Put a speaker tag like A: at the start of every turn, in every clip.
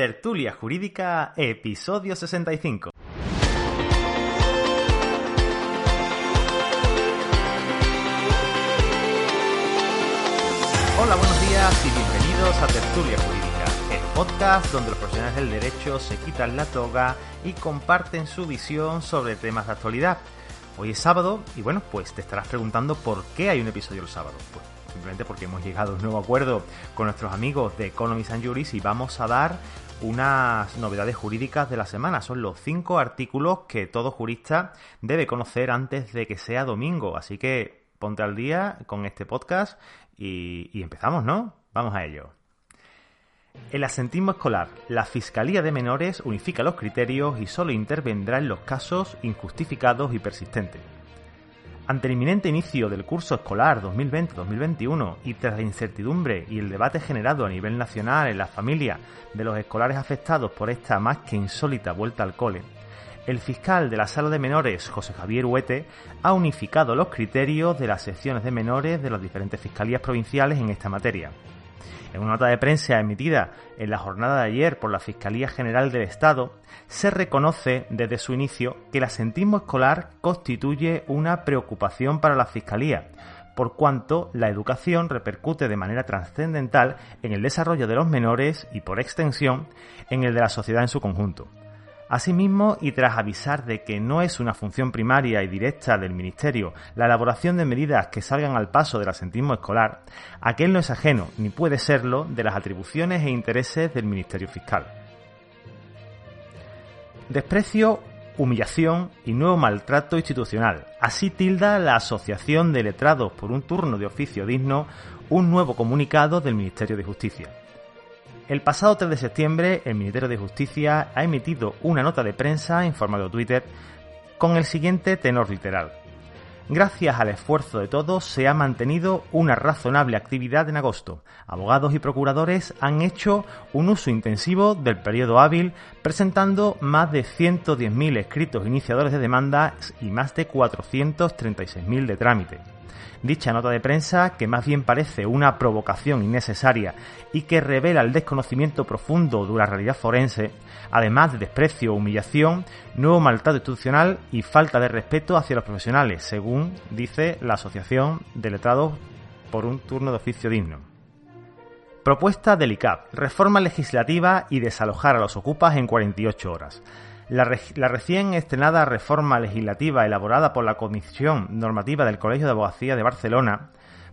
A: Tertulia Jurídica, episodio 65. Hola, buenos días y bienvenidos a Tertulia Jurídica, el podcast donde los profesionales del derecho se quitan la toga y comparten su visión sobre temas de actualidad. Hoy es sábado y bueno, pues te estarás preguntando por qué hay un episodio el sábado. Pues simplemente porque hemos llegado a un nuevo acuerdo con nuestros amigos de Economies and Juris y vamos a dar unas novedades jurídicas de la semana. Son los cinco artículos que todo jurista debe conocer antes de que sea domingo. Así que ponte al día con este podcast y, y empezamos, ¿no? Vamos a ello. El asentismo escolar. La Fiscalía de Menores unifica los criterios y solo intervendrá en los casos injustificados y persistentes. Ante el inminente inicio del curso escolar 2020-2021 y tras la incertidumbre y el debate generado a nivel nacional en las familias de los escolares afectados por esta más que insólita vuelta al cole, el fiscal de la Sala de Menores, José Javier Huete, ha unificado los criterios de las secciones de menores de las diferentes fiscalías provinciales en esta materia. En una nota de prensa emitida en la jornada de ayer por la Fiscalía General del Estado, se reconoce desde su inicio que el asentismo escolar constituye una preocupación para la Fiscalía, por cuanto la educación repercute de manera trascendental en el desarrollo de los menores y, por extensión, en el de la sociedad en su conjunto. Asimismo, y tras avisar de que no es una función primaria y directa del Ministerio la elaboración de medidas que salgan al paso del asentismo escolar, aquel no es ajeno, ni puede serlo, de las atribuciones e intereses del Ministerio Fiscal. Desprecio, humillación y nuevo maltrato institucional. Así tilda la Asociación de Letrados por un turno de oficio digno un nuevo comunicado del Ministerio de Justicia. El pasado 3 de septiembre, el Ministerio de Justicia ha emitido una nota de prensa en formato Twitter con el siguiente tenor literal. Gracias al esfuerzo de todos se ha mantenido una razonable actividad en agosto. Abogados y procuradores han hecho un uso intensivo del periodo hábil, presentando más de 110.000 escritos iniciadores de demandas y más de 436.000 de trámite. Dicha nota de prensa, que más bien parece una provocación innecesaria y que revela el desconocimiento profundo de la realidad forense, además de desprecio, humillación, nuevo maltrato institucional y falta de respeto hacia los profesionales, según dice la Asociación de Letrados por un turno de oficio digno. Propuesta del ICAP, reforma legislativa y desalojar a los ocupas en 48 horas. La, recién estrenada reforma legislativa elaborada por la Comisión Normativa del Colegio de Abogacía de Barcelona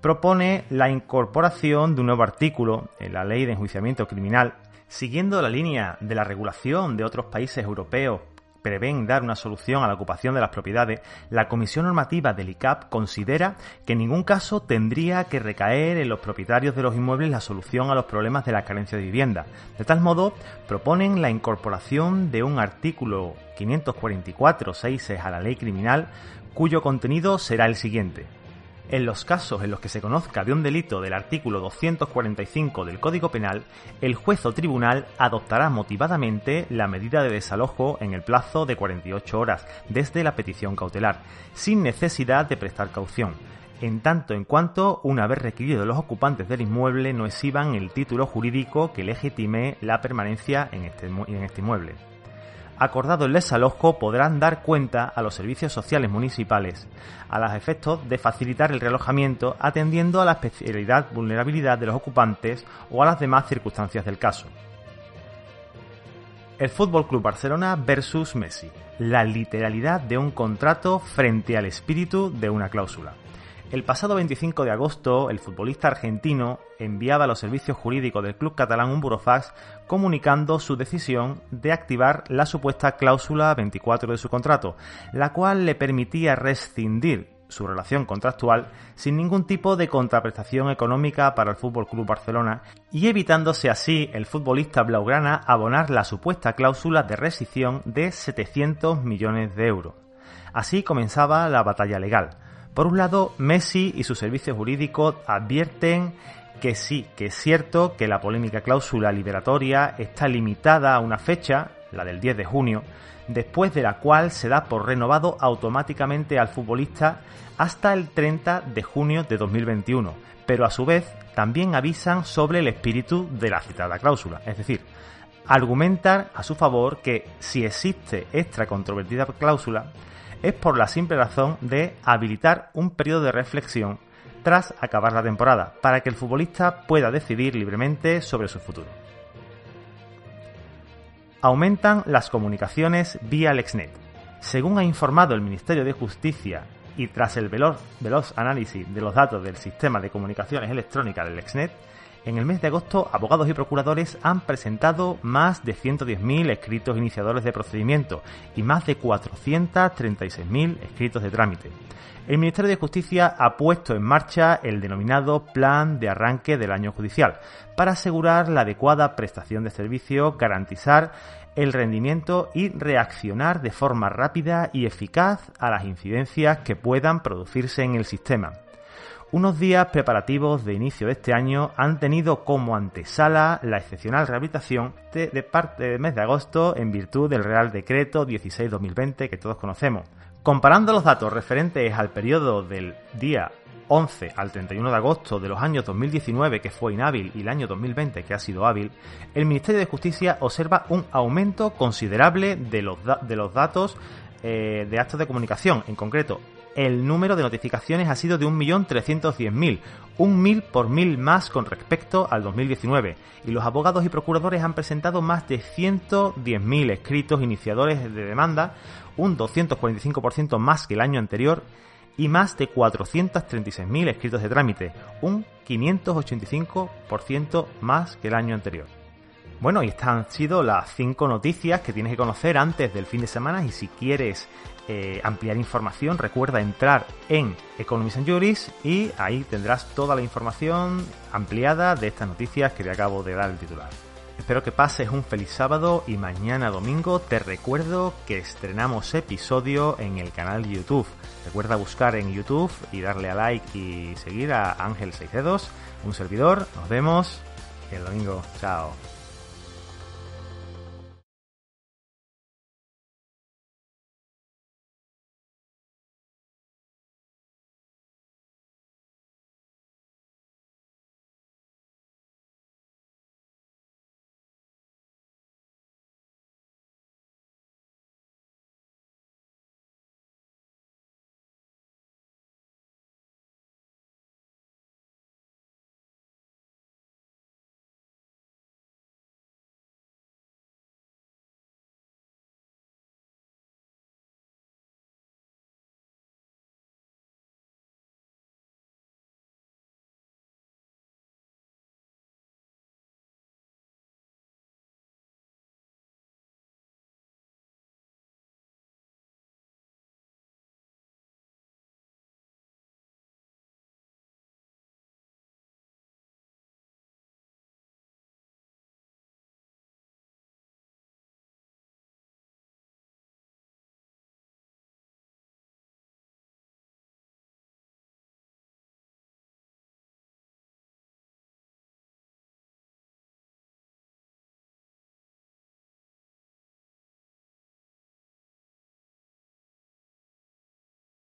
A: propone la incorporación de un nuevo artículo en la Ley de Enjuiciamiento Criminal, siguiendo la línea de la regulación de otros países europeos prevén dar una solución a la ocupación de las propiedades, la Comisión Normativa del ICAP considera que en ningún caso tendría que recaer en los propietarios de los inmuebles la solución a los problemas de la carencia de vivienda. De tal modo, proponen la incorporación de un artículo 544.6 a la ley criminal cuyo contenido será el siguiente. En los casos en los que se conozca de un delito del artículo 245 del Código Penal, el juez o tribunal adoptará motivadamente la medida de desalojo en el plazo de 48 horas desde la petición cautelar, sin necesidad de prestar caución, en tanto en cuanto, una vez requerido los ocupantes del inmueble, no exhiban el título jurídico que legitime la permanencia en este, en este inmueble acordado el desalojo podrán dar cuenta a los servicios sociales municipales a los efectos de facilitar el realojamiento atendiendo a la especialidad vulnerabilidad de los ocupantes o a las demás circunstancias del caso. El Fútbol Club Barcelona versus Messi. La literalidad de un contrato frente al espíritu de una cláusula. El pasado 25 de agosto, el futbolista argentino enviaba a los servicios jurídicos del club catalán un burofax comunicando su decisión de activar la supuesta cláusula 24 de su contrato, la cual le permitía rescindir su relación contractual sin ningún tipo de contraprestación económica para el Fútbol Club Barcelona y evitándose así el futbolista blaugrana abonar la supuesta cláusula de rescisión de 700 millones de euros. Así comenzaba la batalla legal. Por un lado, Messi y su servicio jurídico advierten que sí, que es cierto que la polémica cláusula liberatoria está limitada a una fecha, la del 10 de junio, después de la cual se da por renovado automáticamente al futbolista hasta el 30 de junio de 2021, pero a su vez también avisan sobre el espíritu de la citada cláusula, es decir, argumentan a su favor que si existe esta controvertida cláusula es por la simple razón de habilitar un periodo de reflexión tras acabar la temporada, para que el futbolista pueda decidir libremente sobre su futuro aumentan las comunicaciones vía LexNet. Según ha informado el Ministerio de Justicia y tras el veloz, análisis de los datos del sistema de comunicaciones electrónicas del LexNet, en el mes de agosto, abogados y procuradores han presentado más de 110.000 escritos iniciadores de procedimiento y más de 436.000 escritos de trámite. El Ministerio de Justicia ha puesto en marcha el denominado Plan de Arranque del Año Judicial para asegurar la adecuada prestación de servicio, garantizar el rendimiento y reaccionar de forma rápida y eficaz a las incidencias que puedan producirse en el sistema. Unos días preparativos de inicio de este año han tenido como antesala la excepcional rehabilitación de, parte del mes de agosto en virtud del Real Decreto 16-2020 que todos conocemos. Comparando los datos referentes al periodo del día 11 al 31 de agosto de los años 2019, que fue inhábil, y el año 2020, que ha sido hábil, el Ministerio de Justicia observa un aumento considerable de los, de los datos eh, de actos de comunicación. En concreto, el número de notificaciones ha sido de 1.310.000, un mil por mil más con respecto al 2019, y los abogados y procuradores han presentado más de 110.000 escritos iniciadores de demanda, un 245% más que el año anterior, y más de 436.000 escritos de trámite, un 585% más que el año anterior. Bueno, y estas han sido las 5 noticias que tienes que conocer antes del fin de semana y si quieres eh, ampliar información recuerda entrar en Economies and Juris y ahí tendrás toda la información ampliada de estas noticias que te acabo de dar el titular. Espero que pases un feliz sábado y mañana domingo te recuerdo que estrenamos episodio en el canal de YouTube. Recuerda buscar en YouTube y darle a like y seguir a Ángel Seicedos, un servidor. Nos vemos el domingo. Chao.